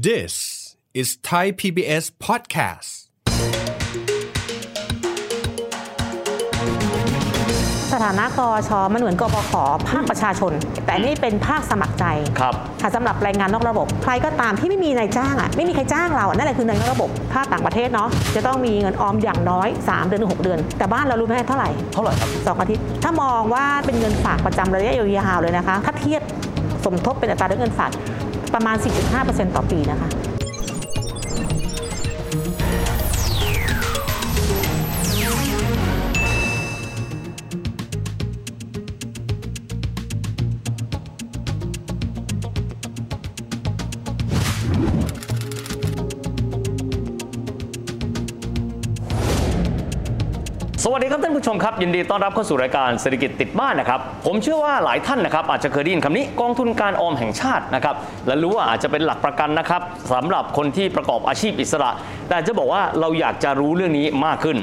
This is Thai PBS podcast. สถานะกอชมันเหมือนกบขภาคประชาชน แต่นี่เป็นภาคสมัครใจครับค่ะสำหรับแรงงานนอกระบบ ใครก็ตามที่ไม่มีนายจ้างอะไม่มีใครจ้างเราอะนั่นแหละคือนายนอกระบบภาคต่างประเทศเนาะจะต้องมีเงินออมอย่างน้อย 3 เดือนถึง6เดือน แต่บ้านเรารู้ไหมเท่าไหร่เท่าไหร่ครับสองอาทิตย์ถ้ามองว่าเป็นเงินฝากประจำระยะยาวๆเลยนะคะ ถ้าเทียบสมทบเป็นอัตราด้วยเงินฝาก ประมาณ 4.5%ต่อปีนะคะ ครับท่านผู้ชมครับ ยินดีต้อนรับเข้าสู่รายการเศรษฐกิจติดบ้านนะครับ ผมเชื่อว่าหลายท่านนะครับอาจจะเคยได้ยินคำนี้กองทุนการออมแห่งชาตินะครับและรู้ว่าอาจจะเป็นหลักประกันนะครับสำหรับคนที่ประกอบอาชีพอิสระ แต่จะบอกว่าเราอยากจะรู้เรื่องนี้มากขึ้น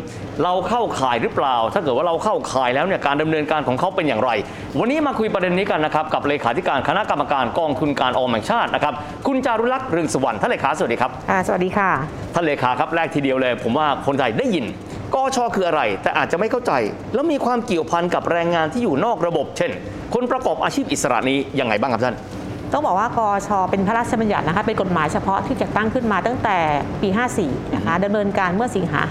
เราเข้าข่ายหรือเปล่า ถ้าเกิดว่าเราเข้าข่ายแล้วเนี่ยการดำเนินการของเขาเป็นอย่างไร วันนี้มาคุยประเด็นนี้กันนะครับกับเลขาธิการคณะกรรมการกองทุนการออมแห่งชาตินะครับคุณจารุลักษณ์เรืองสวรรค์ท่านเลขาสวัสดีครับค่ะสวัสดีค่ะท่านเลขาครับแรกทีเดียวเลย ผมว่าคนไทยได้ยิน กชคืออะไร แต่อาจจะไม่เข้าใจ แล้วมีความเกี่ยวพันกับแรงงานที่อยู่นอกระบบ เช่น คนประกอบอาชีพอิสระนี้ยังไงบ้างครับท่านต้องบอกว่ากอชเป็นพระราชบัญญัตินะคะเป็นกฎหมายเฉพาะที่จะตั้งขึ้นมาตั้งแต่ปี 54 นะคะดำเนินการเมื่อสิงหา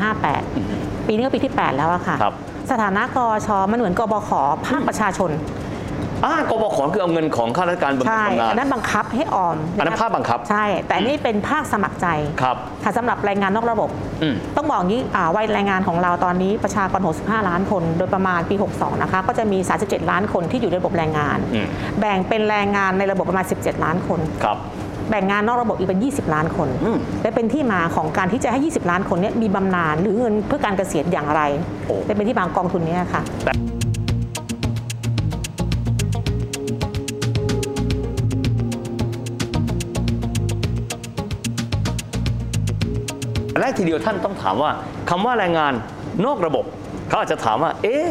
58 ปีนี้ก็ปีที่ 8 แล้วอะค่ะครับสถานะกอชมันเหมือนกบขภาคประชาชน อ่ากบขคือเอาเงินของข้าราชการบำเหน็จใช่บำนาอัญ นนั้นบังคับให้ออมอันนั้นภาคบังคับใช่ แต่นี่เป็นภาคสมัครใจครับค่ะสำหรับแรงงานนอกระบบ อืม ต้องบอกอย่างนี้อ่าวัยแรงงานของเราตอนนี้ประชากร 65 ล้านคน โดยประมาณปี 62 นะคะ ก็จะมี 37 ล้านคนที่อยู่ในระบบแรงงาน อืม แบ่งเป็นแรงงานในระบบประมาณ 17 ล้านคน ครับ แบ่งงานนอกระบบอีกเป็น 20 ล้านคน อืมและเป็นที่มาของการที่จะให้ 20 ล้านคนเนี้มีบำนาญหรือเงินเพื่อการเกษียณอย่างไรโอ้ และเป็นที่มาของกองทุนเนี้ค่ะแร กทีเดียวท่านต้องถามว่าคำว่าแรงงานนอกระบบเขาอาจจะถามว่า เอ๊ะ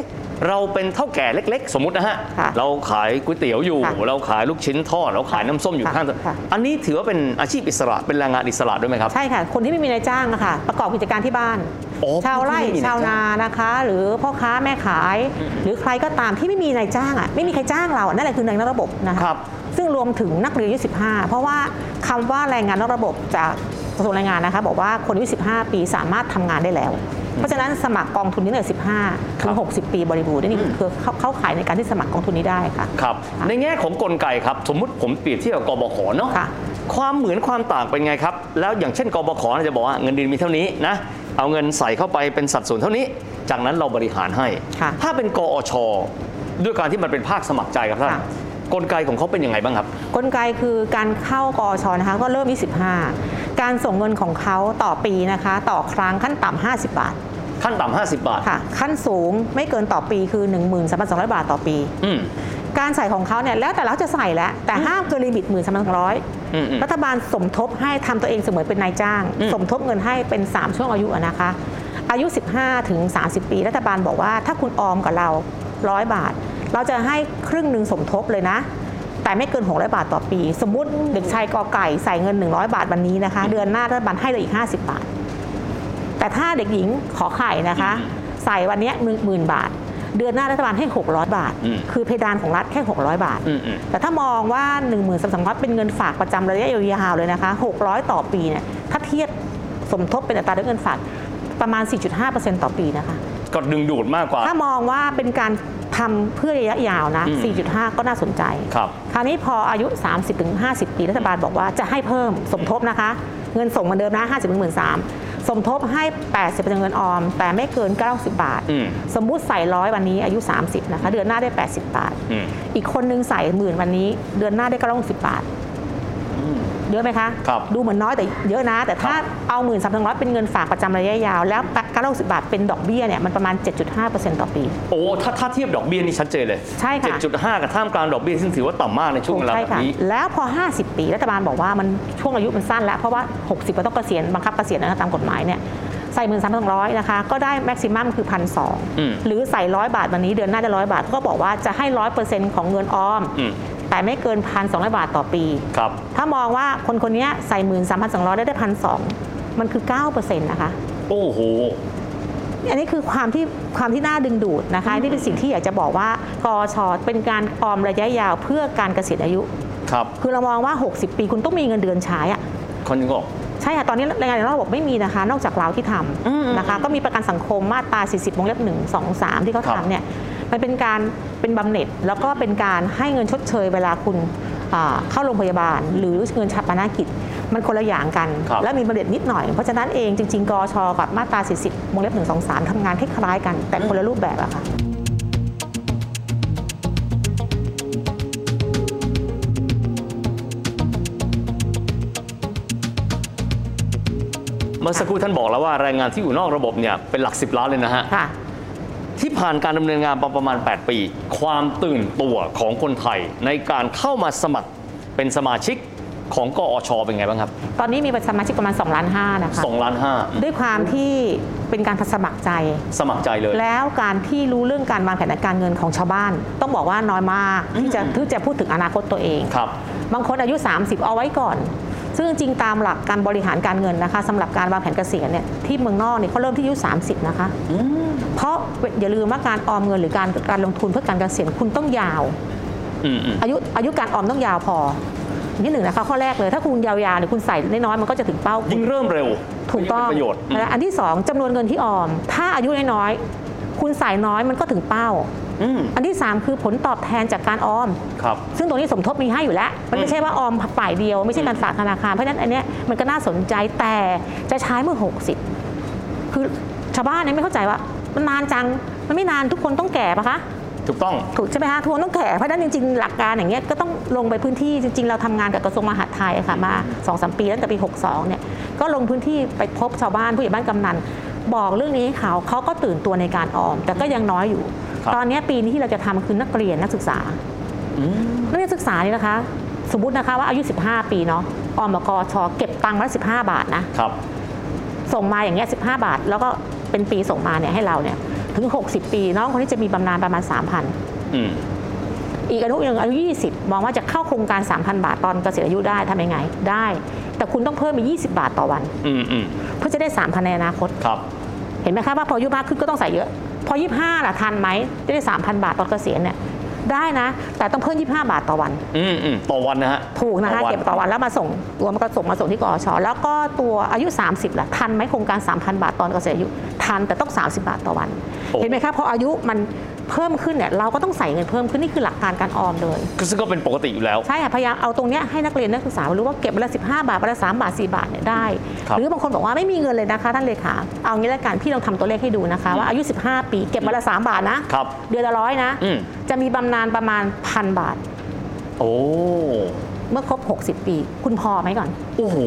เราเป็นเท่าแก่เล็ก ๆ สมมตินะฮะค่ะเราขายก๋วยเตี๋ยวอยู่ค่ะเราขายลูกชิ้นทอด เราขายน้ำส้มอยู่ค่ะข้างถนนค่ะอันนี้ถือว่าเป็นอาชีพอิสระ เป็นแรงงานอิสระด้วยไหมครับ ใช่ค่ะ คนที่ไม่มีนายจ้างอะค่ะ ประกอบกิจการที่บ้านอ๋อชาวไร่ผู้ที่ไม่มีนายจ้างชาวนานะคะ หรือพ่อค้าแม่ขาย หรือใครก็ตามที่ไม่มีนายจ้างอะไม่มีใครจ้างเราอะนั่นแหละคือนายนอกระบบนะคะครับซึ่งรวมถึงนักเรียนอายุ15 เพราะว่าคำว่าแรงงานนอกระบบจาก กระทรวงแรงงานนะคะบอกว่าคนอายุ 15 ปีสามารถทำงานได้แล้ว เพราะฉะนั้นสมัครกองทุนนี้เลย15 ถึง 60 ปีบริบูรณ์นี่คือเข้าเข้าขายในการที่สมัครกองทุนนี้ได้ค่ะครับค่ะในแง่ของกลไกครับ สมมุติผมเปรียบเทียบกับกบขเนาะค่ะความเหมือนความต่างเป็นไงครับ แล้วอย่างเช่นกบขจะบอกว่าเงินเดือนมีเท่านี้นะเอาเงินใส่เข้าไปเป็นสัดส่วนเท่านี้ จากนั้นเราบริหารให้ค่ะถ้าเป็นกอชด้วยการที่มันเป็นภาคสมัครใจครับท่านค่ะ กลไกของเขาเป็นยังไงบ้างครับ กลไกคือการเข้ากอชนะคะก็เริ่ม25การส่งเงินของเขาต่อปีนะคะ ต่อครั้งขั้นต่ำ50 บาท ขั้นต่ำ50 บาทค่ะขั้นสูงไม่เกินต่อปีคือ 13,200 บาทต่อปีอืมการใส่ของเขาเนี่ยแล้วแต่เราจะใส่แล้ว แต่ห้ามเกินลิมิตอืมอืม13,200รัฐบาลสมทบให้ทำตัวเองเสมือนเป็นนายจ้างอืมสมทบเงินให้เป็น 3 ช่วงอายุอะนะคะ อายุ 15 ถึง 30 ปี รัฐบาลบอกว่าถ้าคุณออมกับเรา 100 บาท เราจะให้ครึ่งหนึ่งสมทบเลยนะ แต่ไม่เกิน 600 บาทต่อปี สมมุติเด็กชายกอไก่ใส่เงิน 100 บาทวันนี้นะคะ เดือนหน้ารัฐบาลให้เลยอีก 50 บาท แต่ถ้าเด็กหญิงขอไข่นะคะ ใส่วันเนี้หมื่นบาท เดือนหน้ารัฐบาลให้ 600 บาทอืมคือเพดานของรัฐแค่ 600 บาทอืมอืมแต่ถ้ามองว่า 1 3 2 0 0เป็นเงินฝากประจำระยะยาวๆเลยนะคะ 600 ต่อปีเนี่ยถ้าเทียบสมทบเป็นอัตราด้วยเงินฝากประมาณ 4.5%ต่อปีนะคะ ก็ดึงดูดมากกว่า ถ้ามองว่าเป็นการทำเพื่อระยะยาวนะอืม4.5 ก็น่าสนใจ ครับคราวนี้พออายุ 30-50 ปีรัฐบาลบอกว่าจะให้เพิ่มสมทบนะคะ เงินส่งเหมือนเดิมนะ 50 1 3 0 0 0สมทบให้ 80%เงินออม แต่ไม่เกิน 90 บาทอืมสมมุติใส่ร้อยวันนี้อายุ 30 นะคะ เดือนหน้าได้ 80 บาทอืมอีกคนนึงใส่หมื่นวันนี้ เดือนหน้าได้960บาท เยอะไหมคะครับดูเหมือนน้อยแต่เยอะนะ แต่ถ้าเอาหมื่นสามพันร้อยเป็นเงินฝากประจำระยะยาว แล้ว960บาทเป็นดอกเบี้ยเนี่ยมันประมาณ 7.5%ต่อปี โอ้ถ้าถ้าเทียบดอกเบี้ยนี่ชัดเจนเลยใช่ค่ะ7.5 กับท่ามกลางดอกเบี้ยซึ่งถือว่าต่ำมากในช่วงเวลาใช่แบบค่ะนี้แล้วพอ 50 ปีรัฐบาลบอกว่ามันช่วงอายุมันสั้นแล้วเพราะว่า 60ก็ต้องเกษียณบังคับเกษียณนะคะตามกฎหมายเนี่ยใส่หมื่นสามพันร้อยนะคะก็ได้แม็กซิมัมคือพันสองอืมหรือใส่ร้อยบาทวันนี้เดือนหน้าจะร้อยบาทก็บอกว่าจะให้ร้อยเปอร์เซ็นต์ของเงินออมอืม แต่ไม่เกินพันสองบาทต่อปี ครับ ถ้ามองว่าคนคนนี้ใส่หมื่นสามพันสองร้อยได้ได้พันสองมันคือ 9%นะคะ โอ้โห อันนี้คือความที่ความที่น่าดึงดูดนะคะนี่เป็นสิ่งที่อยากจะบอกว่ากอชเป็นการออมระยะยาวเพื่อการเกษียณอายุ ครับ คือเรามองว่า 60 ปีคุณต้องมีเงินเดือนใช้อะคนยังบอกใช่ค่ะ ตอนนี้รายงานของระบบไม่มีนะคะ นอกจากเราที่ทอืมำนะคะ ก็มีประกันสังคมมาตรา 40วงเล็บ 1 2 3 ที่เขาครับทำเนี่ย มันเป็นการ เป็นบำเหน็จ แล้วก็เป็นการให้เงินชดเชยเวลาคุณอ่าเข้าโรงพยาบาล หรือเงินชาปนกิจ มันคนละอย่างกันครับและมีบำเหน็จนิดหน่อย เพราะฉะนั้นเองจริง ๆ กชกับมาตรา 40วงเล็บ1 2 3ทำงานคล้ายๆกัน แต่คนละรูปแบบอะค่ะเมื่อสักครู่ท่านบอกแล้วว่าแรงงานที่อยู่นอกระบบเนี่ยเป็นหลัก 10 ล้านเลยนะฮะค่ะ ที่ผ่านการดำเนินงานมาประมาณ 8 ปี ความตื่นตัวของคนไทย ในการเข้ามาสมัครเป็นสมาชิกของกอชเป็นไงบ้างครับ ตอนนี้มีสมาชิกประมาณ2ล้าน5นะคะ2ล้านห้าด้วยความที่เป็นการสมัครใจ สมัครใจเลย แล้วการที่รู้เรื่องการวางแผนการเงินของชาวบ้าน ต้องบอกว่าน้อยมากที่จะที่จะพูดถึงอนาคตตัวเองครับ บางคนอายุ 30 เอาไว้ก่อน ซึ่งจริงๆตามหลักการบริหารการเงินนะคะสำหรับการวางแผนเกษียณเนี่ยที่เมืองนอกเนี่ยเขาเริ่มที่อายุ 30 นะคะ เพราะอย่าลืมว่าการออมเงินหรือการการลงทุนเพื่อการเกษียณคุณต้องยาวอืมอืมอายุอายุการออมต้องยาวพอที่หนึ่งนะคะข้อแรกเลยถ้าคุณยาวๆเนี่ยคุณใส่น้อยๆมันก็จะถึงเป้าคุณยิ่งเริ่มเร็วถูกต้องยิ่เป็นประโยชน์อืมและอันที่สองจำนวนเงินที่ออม ถ้าอายุน้อยๆคุณใส่น้อยมันก็ถึงเป้า อืมอันที่ 3 คือผลตอบแทนจากการออมครับซึ่งตรงนี้สมทบมีให้อยู่แล้ว มันไม่ใช่ว่าออมฝ่ายเดียว ไม่ใช่การฝากธนาคาร เพราะฉะนั้นอันเนี้ยมันก็น่าสนใจแต่จะใช้เมื่อ 60 คือชาวบ้านเนี่ยไม่เข้าใจว่ามันนานจัง มันไม่นานทุกคนต้องแก่ปะคะถูกต้องถูกใช่ไหมคะทุกคนต้องแก่เพราะฉะนั้นจริงๆ หลักการอย่างเงี้ยก็ต้องลงไปพื้นที่จริง ๆ เราทำงานกับกระทรวงมหาดไทยอะค่ะมา2อสปีตั้งแต่ปี 62เนี่ยก็ลงพื้นที่ไปพบชาวบ้านผู้ใหญ่บ้านกำนัน บอกเรื่องนี้ให้เขาเขาก็ตื่นตัวในการออม แต่ก็ยังน้อยอยู่ครับ ตอนเนี้ยปีนี้ที่เราจะทำคือนักเรียนนักศึกษาอืมนักเรียนศึกษานี่นะคะ สมมตินะคะว่าอายุ 15 ปีเนาะออมกับกชเก็บตังค์มาละ15บาทนะครับ ส่งมาอย่างเงี้ย15บาท แล้วก็เป็นปีส่งมาเนี่ยให้เราเนี่ย ถึง60ปีน้องคนนี้จะมีบำนาญประมาณ3,000อืมอีกอายุหนึ่งอายุ20มองว่าจะเข้าโครงการ3,000บาทตอนเกษียณอายุได้ทำยังไง ได้ แต่คุณต้องเพิ่มไป20บาทต่อวันอืมอืมเพื่อจะได้3,000ในอนาคตครับ เห็นไหมคะว่าพออายุมากขึ้นก็ต้องใส่เยอะ พอ 25ล่ะทันไหมจะได้ 3,000 บาทตอนเกษียณเนี่ยได้นะ แต่ต้องเพิ่ม 25 บาทต่อวันอืมอืมต่อวันนะฮะถูกนะคะวัเก็บต่อวันแล้วมาส่งตัวมันก็ส่งมาส่งที่กอชแล้วก็ตัวอายุ 30ล่ะทันไหมโครงการ 3,000 บาทตอนเกษียณอายุทันแต่ต้อง 30 บาทต่อวันโอ้เห็นไหมคะพออายุมัน เพิ่มขึ้นเนี่ยเราก็ต้องใส่เงินเพิ่มขึ้นนี่คือหลักการการออมเลยซึ่งก็เป็นปกติอยู่แล้วใช่ค่ะพยายามเอาตรงเนี้ยให้นักเรียนนักศึกษารู้ว่าเก็บวันละ15บาทวันละ3บาท4บาทเนี่ยได้ครับหรือบางคนบอกว่าไม่มีเงินเลยนะคะท่านเลขาเอางี้แล้วกันพี่ลองทำตัวเลขให้ดูนะคะว่าอายุ 15 ปีเก็บวันละ3บาทนะครับเดือนละร้อยนะอืมจะมีบำนาญประมาณพันบาท โอ้เมื่อครบ 60 ปี คุณพอไหมก่อน โอ้โห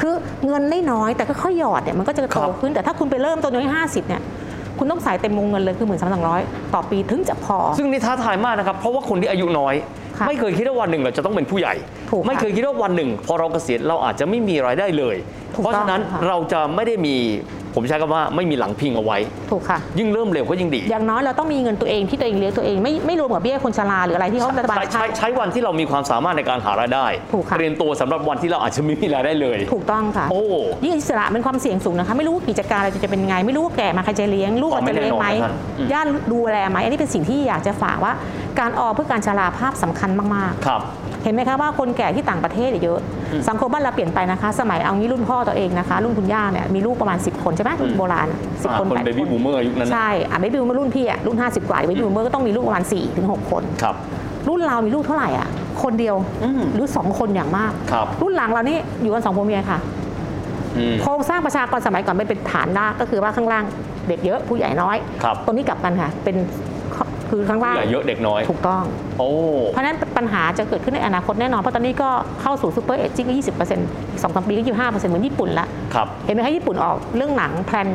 คือเงินได้น้อยแต่ก็ค่อยๆหยอดเนี่ยมันก็จะคโตรับขึ้นแต่ถ้าคุณไปเริ่มต้นที่50เนี่ย คุณต้องใส่เต็มวงเงินเลยคือหมื่นสามพันสองร้อยต่อปีถึงจะพอ ซึ่งนี่ท้าทายมากนะครับ เพราะว่าคนที่อายุน้อยค่ะไม่เคยคิดว่าวันหนึ่งเราจะต้องเป็นผู้ใหญ่ถูกค่ะไม่เคยคิดว่าวันหนึ่ง พอเราเกษียณเราอาจจะไม่มีรายได้เลยถูกเพราะฉะนั้นต้องค่ะเราจะไม่ได้มี ผมใช้คำว่าไม่มีหลังพิงเอาไว้ ถูกค่ะ ยิ่งเริ่มเร็วก็ยิ่งดี อย่างน้อยเราต้องมีเงินตัวเองที่ตัวเองเลี้ยงตัวเองไม่ไม่รวมกับเบี้ยคนชราหรืออะไรที่เขารัฐบาลใช้ใช้ใช้ใช้วันที่เรามีความสามารถในการหารายได้ถูกค่ะเตรียมตัวสำหรับวันที่เราอาจจะไม่มีรายได้เลย ถูกต้องค่ะ โอ้ยิ่งอิสระเป็นความเสี่ยงสูงนะคะไม่รู้ว่ากิจการอะไรจะเป็นไง ไม่รู้ว่าแก่มาใครจะเลี้ยงลูกอ๋อเราจะเลี้ยงไหมไม่แน่นอนนะท่านอืมญาติดูแลไหมอันนี้เป็นสิ่งที่อยากจะฝากว่า การออมเพื่อการชราภาพสำคัญมากครับๆ เห็นไหมคะว่าคนแก่ที่ต่างประเทศเยอะ สังคมบ้านเราเปลี่ยนไปนะคะ สมัยเอางี้รุ่นพ่อตัวเองนะคะ รุ่นคุณย่าเนี่ยมีลูกประมาณ 10 คนใช่ไหมรุ่นโบราณสิบอ่าคนคนแปด baby boomer ยุคนั้นนะใช่อะ baby boomer รุ่นพี่อะรุ่น 50 กว่า baby boomer ก็ต้องมีลูกประมาณ4ถึง6คนครับรุ่นเรามีลูกเท่าไหร่อะคนเดียวอืมหรือสองคนอย่างมากครับรุ่นหลังเรานี่อยู่กันสองผัวเมียค่ะอืมโครงสร้างประชากรสมัยก่อนเป็นเป็นฐานรากก็คือว่าข้างล่างเด็กเยอะผู้ใหญ่น้อยครับตรงนี้กลับกันค่ะเป็นคือข้างล่างใหญ่เยอะเด็กน้อยถูกต้องโอ้เพราะฉะนั้น ปัญหาจะเกิดขึ้นในอนาคตแน่นอน เพราะตอนนี้ก็เข้าสู่ super aging ก็ยี่สิบเปอร์เซ็นต์สองสามปีก็ยี่ห้าเปอร์เซ็นต์เหมือนญี่ปุ่นละครับเห็นไหมคะญี่ปุ่นออกเรื่องหนัง Plan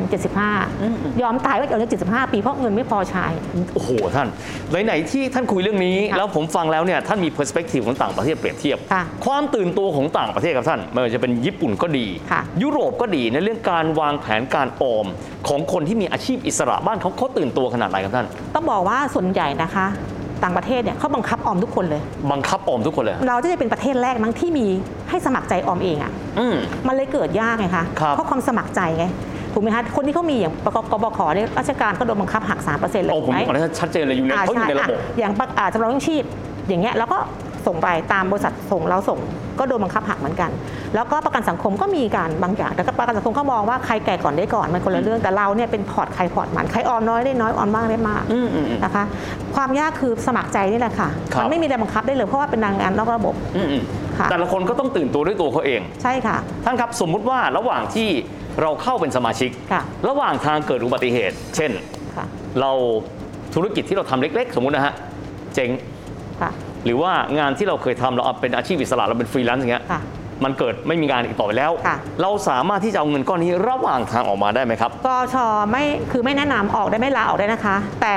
75ยอมตายว่าเอาเรื่อง75ปีเพราะเงินไม่พอใช้โอ้โหท่านไหนๆที่ท่านคุยเรื่องนี้ค่ะแล้วผมฟังแล้วเนี่ยท่านมี perspective ของต่างประเทศเปรียบเทียบค่ะความตื่นตัวของต่างประเทศครับท่านไม่ว่าจะเป็นญี่ปุ่นก็ดีค่ะยุโรปก็ดีในเรื่องการวางแผนการออมของคนที่มีอาชีพอิสระบ้านเขาเขาตื่นตัวขนาดไหนครับท่านต้องบอกว่าส่วนใหญ่นะคะ ต่างประเทศเนี่ยเขาบังคับออมทุกคนเลย บังคับออมทุกคนเลย เราจะเป็นประเทศแรกมั้งที่มีให้สมัครใจออมเองอะอืมมันเลยเกิดยากไงคะครับเพราะความสมัครใจไงถูกไหมคะคนที่เขามีอย่างปกกบขเนี่ยราชการก็โดนบังคับหัก3%เลยโอ้ผมถูกไหมอันนี้ชัดเจนเลยอยู่ในอ่าเขาอยู่ในระบบช่อ่อย่างประอ่าจำลองชีพอย่างเงี้ยแล้วก็ ส่งไปตามบริษัทส่งเราส่งก็โดนบังคับหักเหมือนกัน แล้วก็ประกันสังคมก็มีการบางอย่าง แต่ก็ประกันสังคมก็มองว่าใครแก่ก่อนได้ก่อนมันคนละเรื่องแต่เราเนี่ยเป็นพอร์ตใครพอร์ตมันใครออมน้อยได้น้อยออมมากได้มากอืมอืมอืมนะคะ ความยากคือสมัครใจนี่แหละค่ะครับมันไม่มีอะไรบังคับได้เลยเพราะว่าเป็นงานนอกระบบอืมอืมค่ะแต่ละคนก็ต้องตื่นตัวด้วยตัวเขาเอง ใช่ค่ะ ท่านครับสมมุติว่าระหว่างที่เราเข้าเป็นสมาชิกค่ะระหว่างทางเกิดอุบัติเหตุ เช่นค่ะเราธุรกิจที่เราทำเล็ก ๆ สมมุตินะฮะเจ๊งค่ะ หรือว่างานที่เราเคยทำเราเอาเป็นอาชีพอิสระเราเป็นฟรีแลนซ์อย่างเงี้ยค่ะ มันเกิดไม่มีงานอีกต่อไปแล้ว ค่ะ เราสามารถที่จะเอาเงินก้อนนี้ระหว่างทางออกมาได้ไหมครับ กชไม่คือไม่แนะนำออกได้ไม่ลาออกได้นะคะ แต่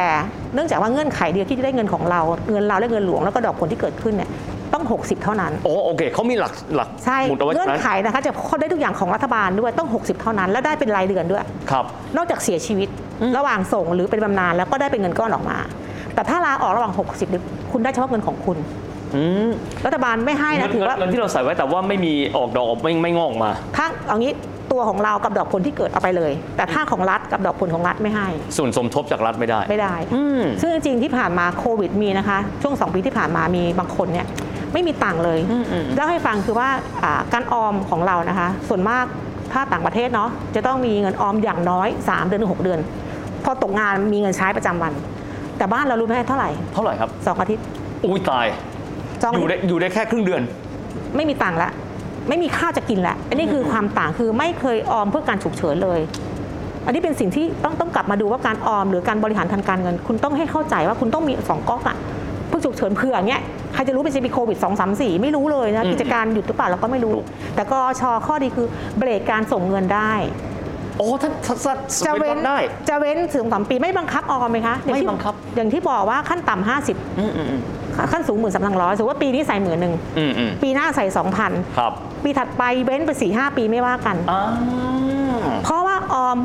เนื่องจากว่าเงื่อนไขเดียวที่จะได้เงินของเราเงินเราและเงินหลวงแล้วก็ดอกผลที่เกิดขึ้นเนี่ยต้อง 60 เท่านั้น โอ้โอเคเขามีหลักหลักใช่หมุดเอาไว้เงื่อนไขนั้นนะคะจะเขาได้ทุกอย่างของรัฐบาลด้วยต้อง 60 เท่านั้น แล้วได้เป็นรายเดือนด้วย ครับ นอกจากเสียชีวิตระหว่างส่งหรือเป็นบำนาญแล้วก็ได้เป็นเงินก้อนออกมา แต่ถ้าลาออกระหว่าง 60เนี่ยคุณได้เฉพาะเงินของคุณอืมรัฐบาลไม่ให้เงินะนถือว่าเงินที่เราใส่ไว้แต่ว่าไม่มีออกดอกไม่ไม่งอกมา ถ้าเอางี้ตัวของเรากับดอกผลที่เกิดเอาไปเลย แต่ถ้าของรัฐกับดอกผลของรัฐไม่ให้ ส่วนสมทบจากรัฐไม่ได้ไม่ได้อืมซึ่งจริงๆที่ผ่านมาโควิดมีนะคะ ช่วง 2 ปีที่ผ่านมามีบางคนเนี่ยไม่มีตังค์เลยอืมอืมเล่าให้ฟังคือว่าอ่าการออมของเรานะคะ ส่วนมากถ้าต่างประเทศเนาะจะต้องมีเงินออมอย่างน้อย 3 เดือนถึง6เดือน พอตกงานมีเงินใช้ประจำวัน แต่บ้านเรารู้ไหมเท่าไหร่ เท่าไหร่ครับ สองอาทิตย์ อุ้ยตาย สองอยู่ได้อยู่ได้แค่ครึ่งเดือน ไม่มีตังค์ละ ไม่มีข้าวจะกินละ อันนี้คือความต่างคือไม่เคยออมเพื่อการฉุกเฉินเลย อันนี้เป็นสิ่งที่ต้องต้องกลับมาดูว่าการออมหรือการบริหารทางการเงิน คุณต้องให้เข้าใจว่าคุณต้องมีสองก๊อกอะเพื่อฉุกเฉินเผื่อเงี้ยใครจะรู้เป็นจะมีโควิด2 3 4 ไม่รู้เลยนะอืม กิจการหยุดหรือเปล่าเราก็ไม่รู้ถูกแต่กอชข้อดีคือเบรกการส่งเงินได้ โอ้ท่านท่านท่านจะเว้นได้ จะเว้นถึงสามปีไม่บังคับออมไหมคะอย่างที่ไม่บังคับ อย่างที่บอกว่าขั้นต่ำห้าสิบอืมอืมอืมขั้นสูงหมื่นสามพันร้อยสมมติว่าปีนี้ใส่หมื่นหนึ่งอืมอืมปีหน้าใส่สองพันครับปีถัดไปเว้นไปสี่ห้าปีไม่ว่ากันอ่าเพราะว่าออม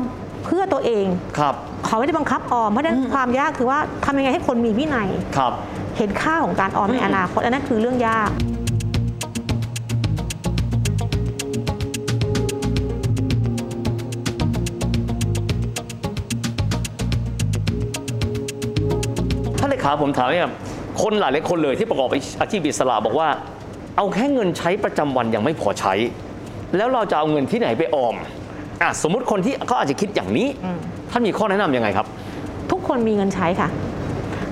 เพื่อตัวเองครับเขาไม่ได้บังคับออมเพราะฉะนั้นความยากคือว่าทำยังไงให้คนมีวินัยครับ เห็นค่าของการออมในอนาคตอันนั้นคือเรื่องยาก ท่านเลขาผมถามเนี่ยคนหลายหลายคนเลยที่ประกอบอาชีพอิสระบอกว่า เอาแค่เงินใช้ประจำวันยังไม่พอใช้ แล้วเราจะเอาเงินที่ไหนไปออมอะสมมุติคนที่เขาอาจจะคิดอย่างนี้อืมท่านมีข้อแนะนำยังไงครับ ทุกคนมีเงินใช้ค่ะ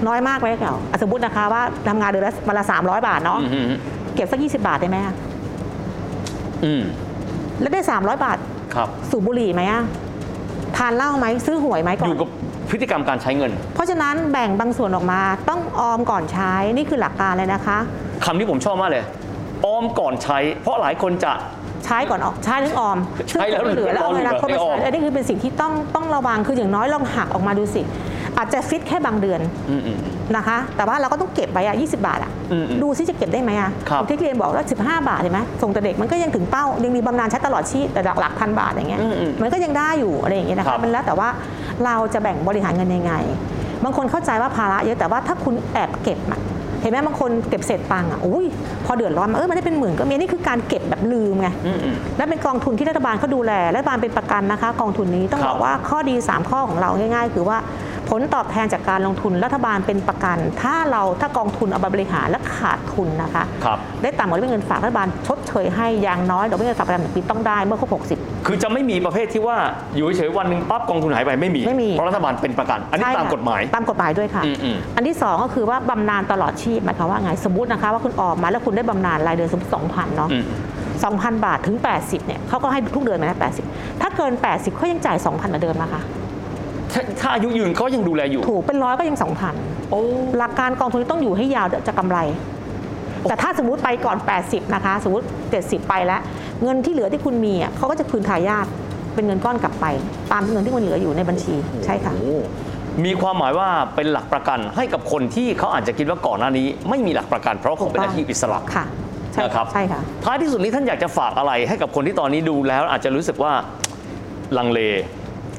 น้อยมากไว้เก่าอะสมมตินะคะว่าทำงานเดือนละวันละสามร้อยบาทเนาะอืมอืมเก็บสักยี่สิบาทได้ไหมอะอืมแล้วได้300บาทครับ สูบบุหรี่ไหมอะทานเหล้าไหมซื้อหวยไหมก่ออนยู่กับ พฤติกรรมการใช้เงิน เพราะฉะนั้นแบ่งบางส่วนออกมาต้องออมก่อนใช้นี่คือหลักการเลยนะคะคำที่ผมชอบมากเลย ออมก่อนใช้ เพราะหลายคนจะใช้ก่อนออกใช้ถึงออมใช้แล้วซึ่งเหลือแล้วเอาเวลาเข้าไปไม่ออมใช้อันนี้คือเป็นสิ่งที่ต้องต้องระวังคืออย่างน้อยลองหักออกมาดูสิ อาจจะฟิตแค่บางเดือนอืมอืมนะคะ แต่ว่าเราก็ต้องเก็บไว้อะ20 บาทอะอืมอืมดูซิจะเก็บได้ไหมอะครับที่เรียนบอกว่า15 บาทเห็นไหมส่งแต่เด็กมันก็ยังถึงเป้ายังมีบำนาญใช้ตลอดชีพแต่หลักหลักพันบาทอย่างเงี้ยอืมอืมมันก็ยังได้อยู่อะไรอย่างเงี้ยนะครัคะบมันแล้วแต่ว่า เราจะแบ่งบริหารเงินยังไง บางคนเข้าใจว่าภาระเยอะแต่ว่าถ้าคุณแอบเก็บอะเห็นไหมบางคนเก็บเศษตังค์อะอุ้ยพอเดือดร้อนมาเออมันได้เป็นหมื่นก็มีนี่คือการเก็บแบบลืมไงอืมอืมและเป็นกองทุนที่รัฐบาลเขาดูแลรัฐบาลเป็นประกันนะคะ กองทุนนี้ต้องครับบอกว่าข้อดี 3 ข้อของเราง่าย ๆ คือว่า ผลตอบแทนจากการลงทุนรัฐบาลเป็นประกัน ถ้าเราถ้ากองทุนเอาไปบริหารและขาดทุนนะคะครับได้ต่ำกว่าที่เป็นเงินฝากรัฐบาลชดเชยให้อย่างน้อยดอกเบี้ยเงินฝากประจำหนึ่งปีต้องได้เมื่อครบ60 คือจะไม่มีประเภทที่ว่าอยู่เฉยๆวันหนึ่งปั๊บกองทุนหายไปไม่มีไม่มีเพราะรัฐบาลเป็นประกัน อันนี้ใช่ตามค่ะกฎหมายตามกฎหมายด้วยค่ะอืมอืมอันที่สองก็คือว่าบำนาญตลอดชีพหมายความว่าไงสมมตินะคะว่าคุณออมมาแล้วคุณได้บำนาญรายเดือนสมมติสองพันเนาะอืม2,000 บาทถึง 80เนี่ยเขาก็ให้ทุกเดือนไหมนะ80 ถ้าเกิน 80เขายังจ่าย 2,000เหมือนเดิมนะคะ ถ้าถ้าอายุยืนเขายังดูแลอยู่ ถูกเป็นร้อยก็ยังโอ้2,000หลักการกองทุนต้องอยู่ให้ยาวจะกำไร แต่ถ้าสมมติไปก่อน 80 นะคะ สมมติ 70 ไปแล้ว เงินที่เหลือที่คุณมีอะเขาก็จะคืนทายาทเป็นเงินก้อนกลับไป ตามเงินที่มันเหลืออยู่ในบัญชีใช่ค่ะโอ้มีความหมายว่าเป็นหลักประกันให้กับคนที่เขาอาจจะคิดว่าก่อนหน้านี้ ไม่มีหลักประกัน เพราะเขาเป็นอาชีพอิสระค่ะใช่นะครับใช่ค่ะท้ายที่สุดนี้ท่านอยากจะฝากอะไรให้กับคนที่ตอนนี้ดูแล้วอาจจะรู้สึกว่าลังเล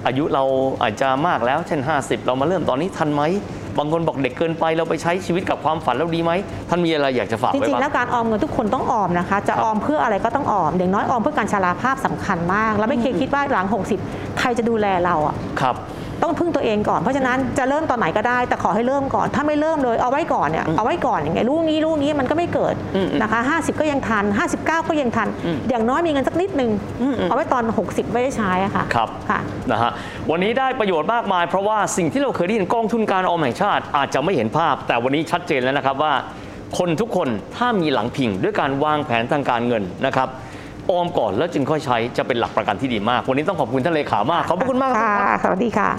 อายุเราอาจจะมากแล้ว เช่น 50 เรามาเริ่มตอนนี้ทันไหมบางคนบอกเด็กเกินไปเราไปใช้ชีวิตกับความฝันแล้วดีไหมท่านมีอะไรอยากจะฝากจไว้ริงๆบ้างแล้วการออมเงินทุกคนต้องออมนะคะ จะครับออมเพื่ออะไรก็ต้องออมอย่างน้อยออมเพื่อการชราภาพสำคัญมาก แล้วไม่เคยคิดว่าหลัง 60 ใครจะดูแลเราอะครับ ต้องพึ่งตัวเองก่อนเพราะฉะนั้นจะเริ่มตอนไหนก็ได้ แต่ขอให้เริ่มก่อน ถ้าไม่เริ่มเลยเอาไว้ก่อนเนี่ยเอาไว้ก่อนอย่างไงลูกนี้ลูกนี้มันก็ไม่เกิดอืมนะคะ50 ก็ยังทัน 59 ก็ยังทัน อย่างน้อยมีเงินสักนิดนึงเอาไว้ตอน 60 ไม่ได้ใช้อะค่ะครับค่ะนะฮะวันนี้ได้ประโยชน์มากมาย เพราะว่าสิ่งที่เราเคยได้ยินกองทุนการออมแห่งชาติอาจจะไม่เห็นภาพ แต่วันนี้ชัดเจนแล้วนะครับว่า คนทุกคนถ้ามีหลังพิงด้วยการวางแผนทางการเงินนะครับ ออมก่อนแล้วจึงค่อยใช้จะเป็นหลักประกันที่ดีมาก วันนี้ต้องขอบคุณท่านเลขามาก ขอบพระคุณมากครับค่ะ สวัสดีค่ะ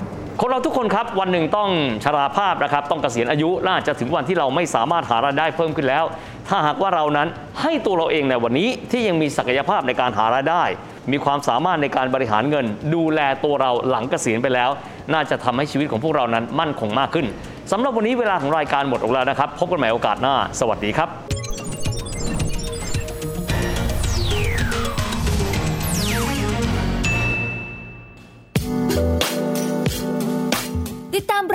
คนเราทุกคนครับวันหนึ่งต้องชราภาพนะครับ ต้องเกษียณอายุและอาจจะถึงวันที่เราไม่สามารถหารายได้เพิ่มขึ้นแล้ว ถ้าหากว่าเรานั้นให้ตัวเราเองในวันนี้ที่ยังมีศักยภาพในการหารายได้ มีความสามารถในการบริหารเงิน ดูแลตัวเราหลังเกษียณไปแล้ว น่าจะทำให้ชีวิตของพวกเรานั้นมั่นคงมากขึ้นสำหรับวันนี้เวลาของรายการหมดลงแล้วนะครับ พบกันใหม่โอกาสหน้า สวัสดีครับ